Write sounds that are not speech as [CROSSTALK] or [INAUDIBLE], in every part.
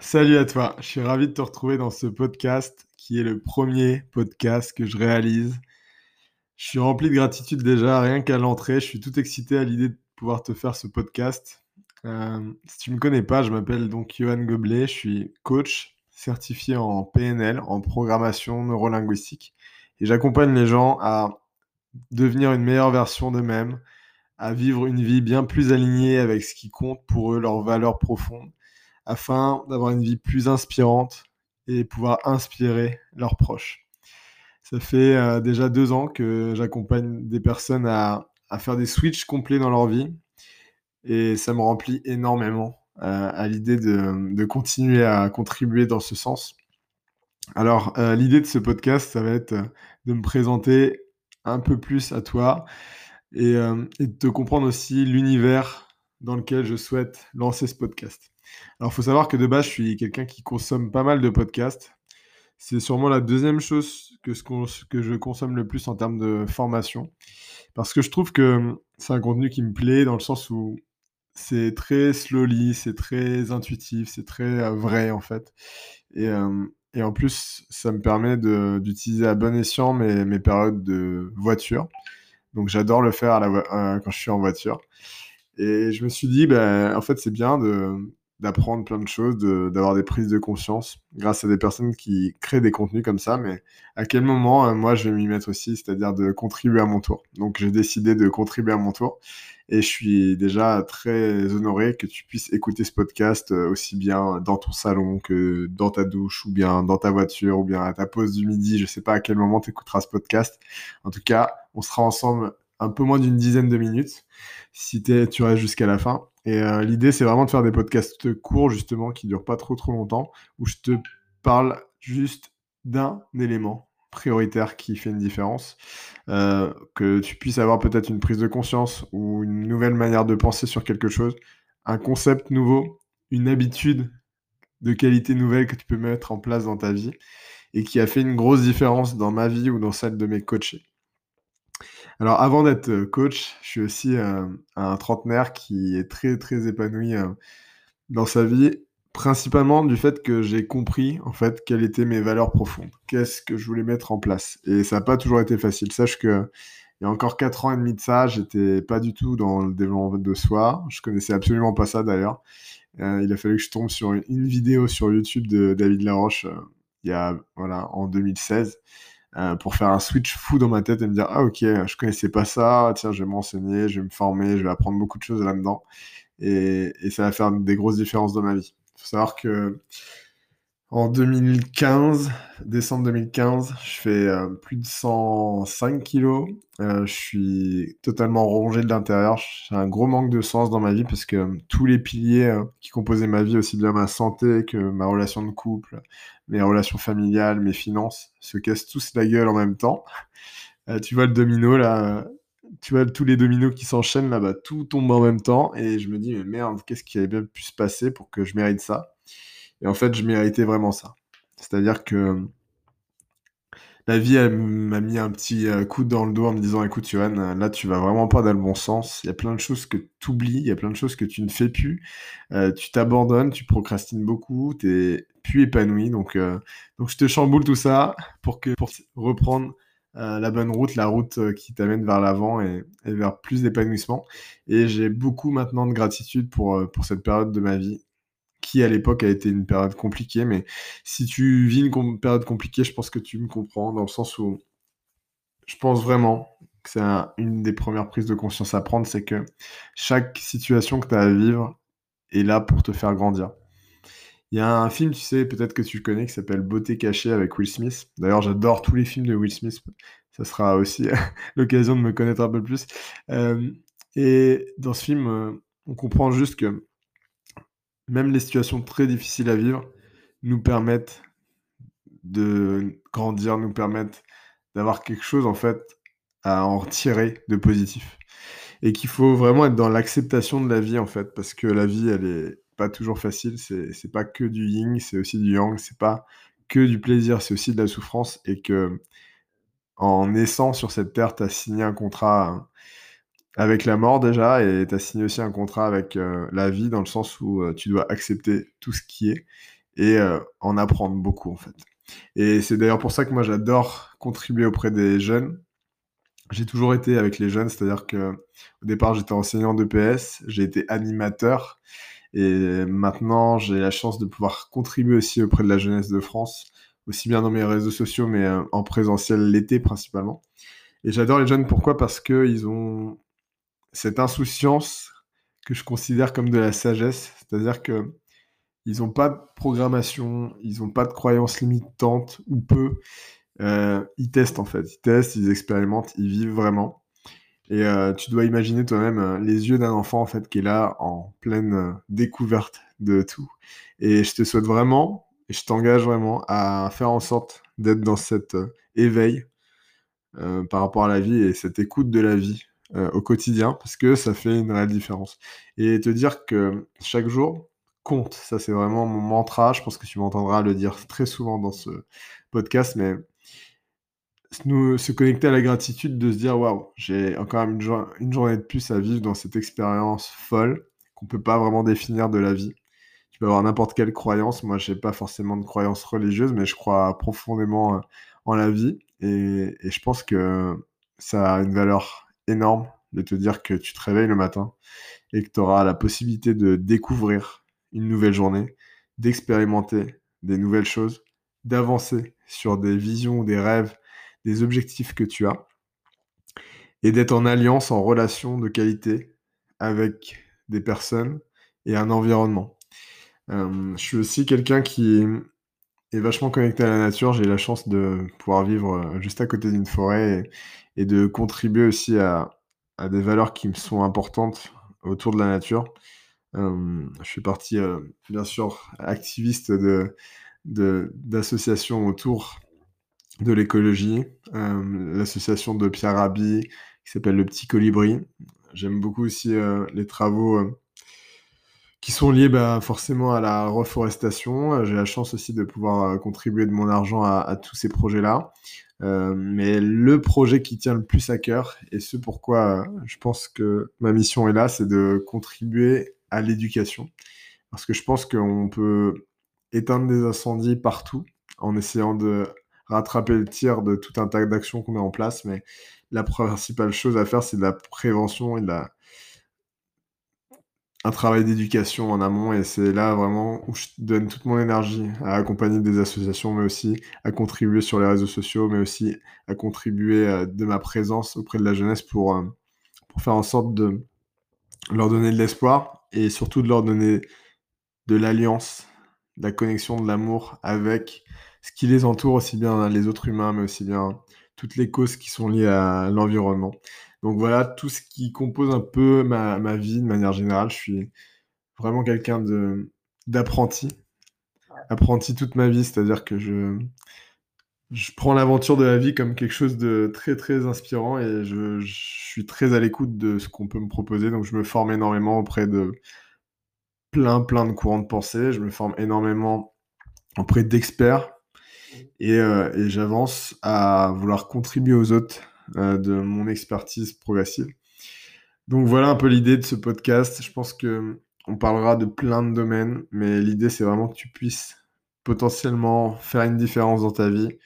Salut à toi, je suis ravi de te retrouver dans ce podcast qui est le premier podcast que je réalise. Je suis rempli de gratitude déjà, rien qu'à l'entrée, je suis tout excité à l'idée de pouvoir te faire ce podcast. Euh, si tu ne me connais pas, je m'appelle donc Johan Goblet, je suis coach certifié en PNL, en programmation neurolinguistique, et j'accompagne les gens à devenir une meilleure version d'eux-mêmes, à vivre une vie bien plus alignée avec ce qui compte pour eux, leurs valeurs profondes afin d'avoir une vie plus inspirante et pouvoir inspirer leurs proches. Ça fait euh, déjà deux ans que j'accompagne des personnes à, faire des switches complets dans leur vie et ça me remplit énormément euh, à l'idée de, continuer à contribuer dans ce sens. Alors, euh, l'idée de ce podcast, ça va être de me présenter un peu plus à toi et, et de te comprendre aussi l'univers dans lequel je souhaite lancer ce podcast. Alors, il faut savoir que de base, je suis quelqu'un qui consomme pas mal de podcasts. C'est sûrement la deuxième chose que, je consomme le plus en termes de formation. Parce que je trouve que c'est un contenu qui me plaît dans le sens où c'est très slowly, c'est très intuitif, c'est très euh, vrai en fait. Et, euh, et, en plus, ça me permet d'utiliser à bon escient mes, périodes de voiture. Donc j'adore le faire euh, quand je suis en voiture. Et je me suis dit, ben, en fait, c'est bien de, d'apprendre plein de choses, d'avoir des prises de conscience grâce à des personnes qui créent des contenus comme ça. Mais à quel moment, euh, moi, je vais m'y mettre aussi, c'est-à-dire de contribuer à mon tour. Donc, j'ai décidé de contribuer à mon tour. Et je suis déjà très honoré que tu puisses écouter ce podcast euh, aussi bien dans ton salon que dans ta douche ou bien dans ta voiture ou bien à ta pause du midi. Je sais pas à quel moment tu écouteras ce podcast. En tout cas, on sera ensemble un peu moins d'une dizaine de minutes si tu restes jusqu'à la fin. Et euh, l'idée, c'est vraiment de faire des podcasts courts, justement, qui durent pas trop trop longtemps, où je te parle juste d'un élément prioritaire qui fait une différence, euh, que tu puisses avoir peut-être une prise de conscience ou une nouvelle manière de penser sur quelque chose, un concept nouveau, une habitude de qualité nouvelle que tu peux mettre en place dans ta vie et qui a fait une grosse différence dans ma vie ou dans celle de mes coachés. Alors, avant d'être euh, coach, je suis aussi euh, un trentenaire qui est très, très épanoui euh, dans sa vie, principalement du fait que j'ai compris, en fait, quelles étaient mes valeurs profondes. Qu'est-ce que je voulais mettre en place. Et ça n'a pas toujours été facile. Sache que il y a encore 4 ans et demi de ça, j'étais pas du tout dans le développement de soi. Je connaissais absolument pas ça d'ailleurs. il a fallu que je tombe sur une, vidéo sur YouTube de David Laroche en 2016. Euh, pour faire un switch fou dans ma tête et me dire ah ok je connaissais pas ça tiens je vais m'enseigner je vais me former je vais apprendre beaucoup de choses là-dedans. Et, et, ça va faire des grosses différences dans ma vie. Faut savoir que en 2015, décembre 2015, je fais euh, plus de 105 kilos. Euh, je suis totalement rongé de l'intérieur. J'ai un gros manque de sens dans ma vie parce que euh, tous les piliers qui composaient ma vie, aussi bien ma santé que ma relation de couple, mes relations familiales, mes finances, se cassent tous la gueule en même temps. [LAUGHS] tu vois le domino là, tu vois tous les dominos qui s'enchaînent là-bas, tout tombe en même temps et je me dis mais merde, qu'est-ce qui avait bien pu se passer pour que je mérite ça? Et en fait, je méritais vraiment ça. C'est-à-dire que la vie, m'a mis un petit euh, coup dans le dos en me disant, écoute, Johan, là, tu vas vraiment pas dans le bon sens. Il y a plein de choses que tu oublies, il y a plein de choses que tu ne fais plus. Euh, tu t'abandonnes, tu procrastines beaucoup, tu es plus épanoui. Donc, euh, donc, je te chamboule tout ça pour, que, pour reprendre la bonne route, la route qui t'amène vers l'avant et, et, vers plus d'épanouissement. Et j'ai beaucoup maintenant de gratitude pour, pour cette période de ma vie qui à l'époque a été une période compliquée. Mais si tu vis une période compliquée, je pense que tu me comprends dans le sens où je pense vraiment que c'est une des premières prises de conscience à prendre, c'est que chaque situation que tu as à vivre est là pour te faire grandir. Il y a un film, tu sais, peut-être que tu le connais, qui s'appelle Beauté cachée avec Will Smith. D'ailleurs, j'adore tous les films de Will Smith. Ça sera aussi [LAUGHS] l'occasion de me connaître un peu plus. Euh, et dans ce film, euh, on comprend juste que même les situations très difficiles à vivre nous permettent de grandir, nous permettent d'avoir quelque chose en fait à en tirer de positif. Et qu'il faut vraiment être dans l'acceptation de la vie en fait, parce que la vie elle est pas toujours facile, c'est pas que du yin, c'est aussi du yang, c'est pas que du plaisir, c'est aussi de la souffrance. Et que en naissant sur cette terre, tu as signé un contrat avec la mort déjà, et tu as signé aussi un contrat avec euh, la vie, dans le sens où euh, tu dois accepter tout ce qui est. et en apprendre beaucoup en fait. Et c'est d'ailleurs pour ça que moi j'adore contribuer auprès des jeunes. J'ai toujours été avec les jeunes, c'est-à-dire que au départ j'étais enseignant de PS, j'ai été animateur et maintenant j'ai la chance de pouvoir contribuer aussi auprès de la jeunesse de France, aussi bien dans mes réseaux sociaux mais euh, en présentiel l'été principalement. Et j'adore les jeunes pourquoi? Parce qu'ils ont cette insouciance que je considère comme de la sagesse, c'est-à-dire que ils n'ont pas de programmation, ils n'ont pas de croyances limitantes ou peu. Euh, ils testent en fait, ils testent, ils expérimentent, ils vivent vraiment. Et euh, tu dois imaginer toi-même euh, les yeux d'un enfant en fait qui est là en pleine découverte de tout. Et je te souhaite vraiment, et je t'engage vraiment à faire en sorte d'être dans cet éveil par rapport à la vie et cette écoute de la vie au quotidien parce que ça fait une réelle différence. Et te dire que chaque jour, compte. Ça, c'est vraiment mon mantra. Je pense que tu m'entendras le dire très souvent dans ce podcast, mais nous, se connecter à la gratitude de se dire waouh, j'ai encore une, une, journée de plus à vivre dans cette expérience folle qu'on peut pas vraiment définir de la vie. Tu peux avoir n'importe quelle croyance. Moi, j'ai pas forcément de croyance religieuse, mais je crois profondément euh, en la vie et je pense que ça a une valeur énorme de te dire que tu te réveilles le matin et que tu auras la possibilité de découvrir une nouvelle journée, d'expérimenter des nouvelles choses, d'avancer sur des visions, des rêves, des objectifs que tu as, et d'être en alliance, en relation de qualité avec des personnes et un environnement. Euh, je suis aussi quelqu'un qui est vachement connecté à la nature. J'ai la chance de pouvoir vivre euh, juste à côté d'une forêt et, de contribuer aussi à, des valeurs qui me sont importantes autour de la nature. Euh, je suis parti, euh, bien sûr, activiste de, d'associations autour de l'écologie, l'association de Pierre Rabhi qui s'appelle Le Petit Colibri. J'aime beaucoup aussi les travaux qui sont liés bah, forcément à la reforestation. J'ai la chance aussi de pouvoir contribuer de mon argent à, à tous ces projets-là. mais le projet qui tient le plus à cœur, et ce pourquoi je pense que ma mission est là, c'est de contribuer à l'éducation. Parce que je pense qu'on peut éteindre des incendies partout en essayant de rattraper le tir de tout un tas d'actions qu'on met en place. Mais la principale chose à faire, c'est de la prévention et de la... un travail d'éducation en amont. Et c'est là vraiment où je donne toute mon énergie à accompagner des associations, mais aussi à contribuer sur les réseaux sociaux, mais aussi à contribuer euh, de ma présence auprès de la jeunesse pour, euh, pour faire en sorte de leur donner de l'espoir et surtout de leur donner de l'alliance, de la connexion, de l'amour avec ce qui les entoure, aussi bien les autres humains, mais aussi bien toutes les causes qui sont liées à l'environnement. Donc voilà tout ce qui compose un peu ma, ma vie de manière générale. Je suis vraiment quelqu'un de d'apprenti, apprenti toute ma vie, c'est-à-dire que je, je prends l'aventure de la vie comme quelque chose de très très inspirant et je, suis très à l'écoute de ce qu'on peut me proposer. Donc je me forme énormément auprès de plein plein de courants de pensée. Je me forme énormément auprès d'experts et, euh, j'avance à vouloir contribuer aux autres de mon expertise progressive. Donc voilà un peu l'idée de ce podcast. Je pense que on parlera de plein de domaines, mais l'idée c'est vraiment que tu puisses potentiellement faire une différence dans ta vie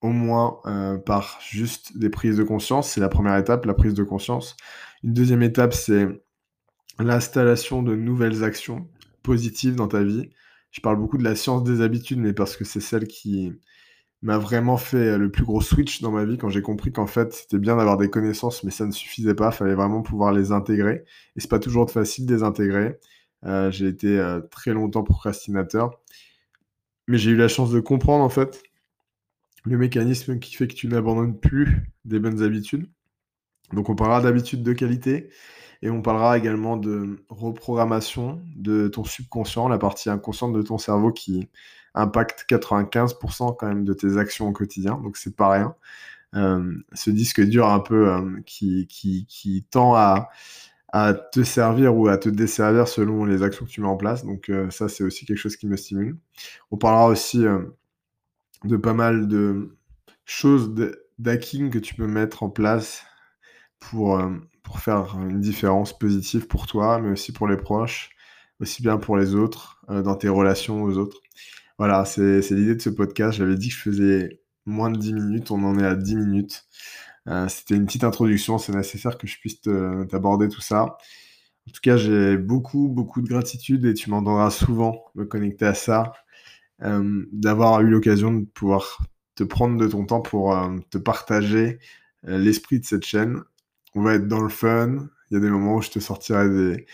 au moins euh, par juste des prises de conscience. C'est la première étape, la prise de conscience. Une deuxième étape, c'est l'installation de nouvelles actions positives dans ta vie. Je parle beaucoup de la science des habitudes, mais parce que c'est celle qui m'a vraiment fait le plus gros switch dans ma vie quand j'ai compris qu'en fait c'était bien d'avoir des connaissances, mais ça ne suffisait pas. Il fallait vraiment pouvoir les intégrer. Et c'est pas toujours facile de les intégrer. Euh, j'ai été euh, très longtemps procrastinateur, mais j'ai eu la chance de comprendre en fait le mécanisme qui fait que tu n'abandonnes plus des bonnes habitudes. Donc on parlera d'habitudes de qualité et on parlera également de reprogrammation de ton subconscient, la partie inconsciente de ton cerveau qui impacte 95% quand même de tes actions au quotidien, donc c'est pas rien. Euh, ce disque dur un peu euh, qui, qui, tend à, te servir ou à te desservir selon les actions que tu mets en place. Donc euh, ça, c'est aussi quelque chose qui me stimule. On parlera aussi de pas mal de choses d'hacking que tu peux mettre en place pour, pour faire une différence positive pour toi, mais aussi pour les proches. aussi bien pour les autres, euh, dans tes relations aux autres. Voilà, c'est l'idée de ce podcast. J'avais dit que je faisais moins de 10 minutes, on en est à 10 minutes. Euh, c'était une petite introduction, c'est nécessaire que je puisse t'aborder tout ça. En tout cas, j'ai beaucoup, beaucoup de gratitude et tu m'entendras souvent me connecter à ça, euh, d'avoir eu l'occasion de pouvoir te prendre de ton temps pour te partager l'esprit de cette chaîne. On va être dans le fun. Il y a des moments où je te sortirai des,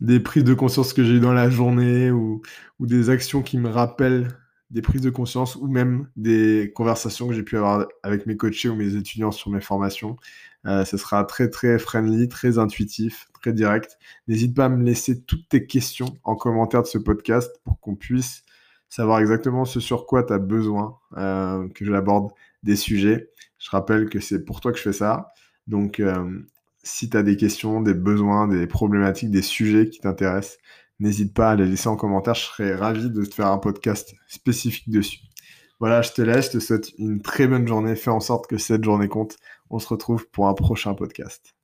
des prises de conscience que j'ai eues dans la journée ou, ou des actions qui me rappellent des prises de conscience ou même des conversations que j'ai pu avoir avec mes coachés ou mes étudiants sur mes formations. Euh, ce sera très très friendly, très intuitif, très direct. N'hésite pas à me laisser toutes tes questions en commentaire de ce podcast pour qu'on puisse savoir exactement ce sur quoi tu as besoin euh, que je l'aborde des sujets. Je rappelle que c'est pour toi que je fais ça. Donc euh, si tu as des questions, des besoins, des problématiques, des sujets qui t'intéressent, N'hésite pas à les laisser en commentaire, je serais ravi de te faire un podcast spécifique dessus. Voilà, je te laisse, je te souhaite une très bonne journée, fais en sorte que cette journée compte. On se retrouve pour un prochain podcast.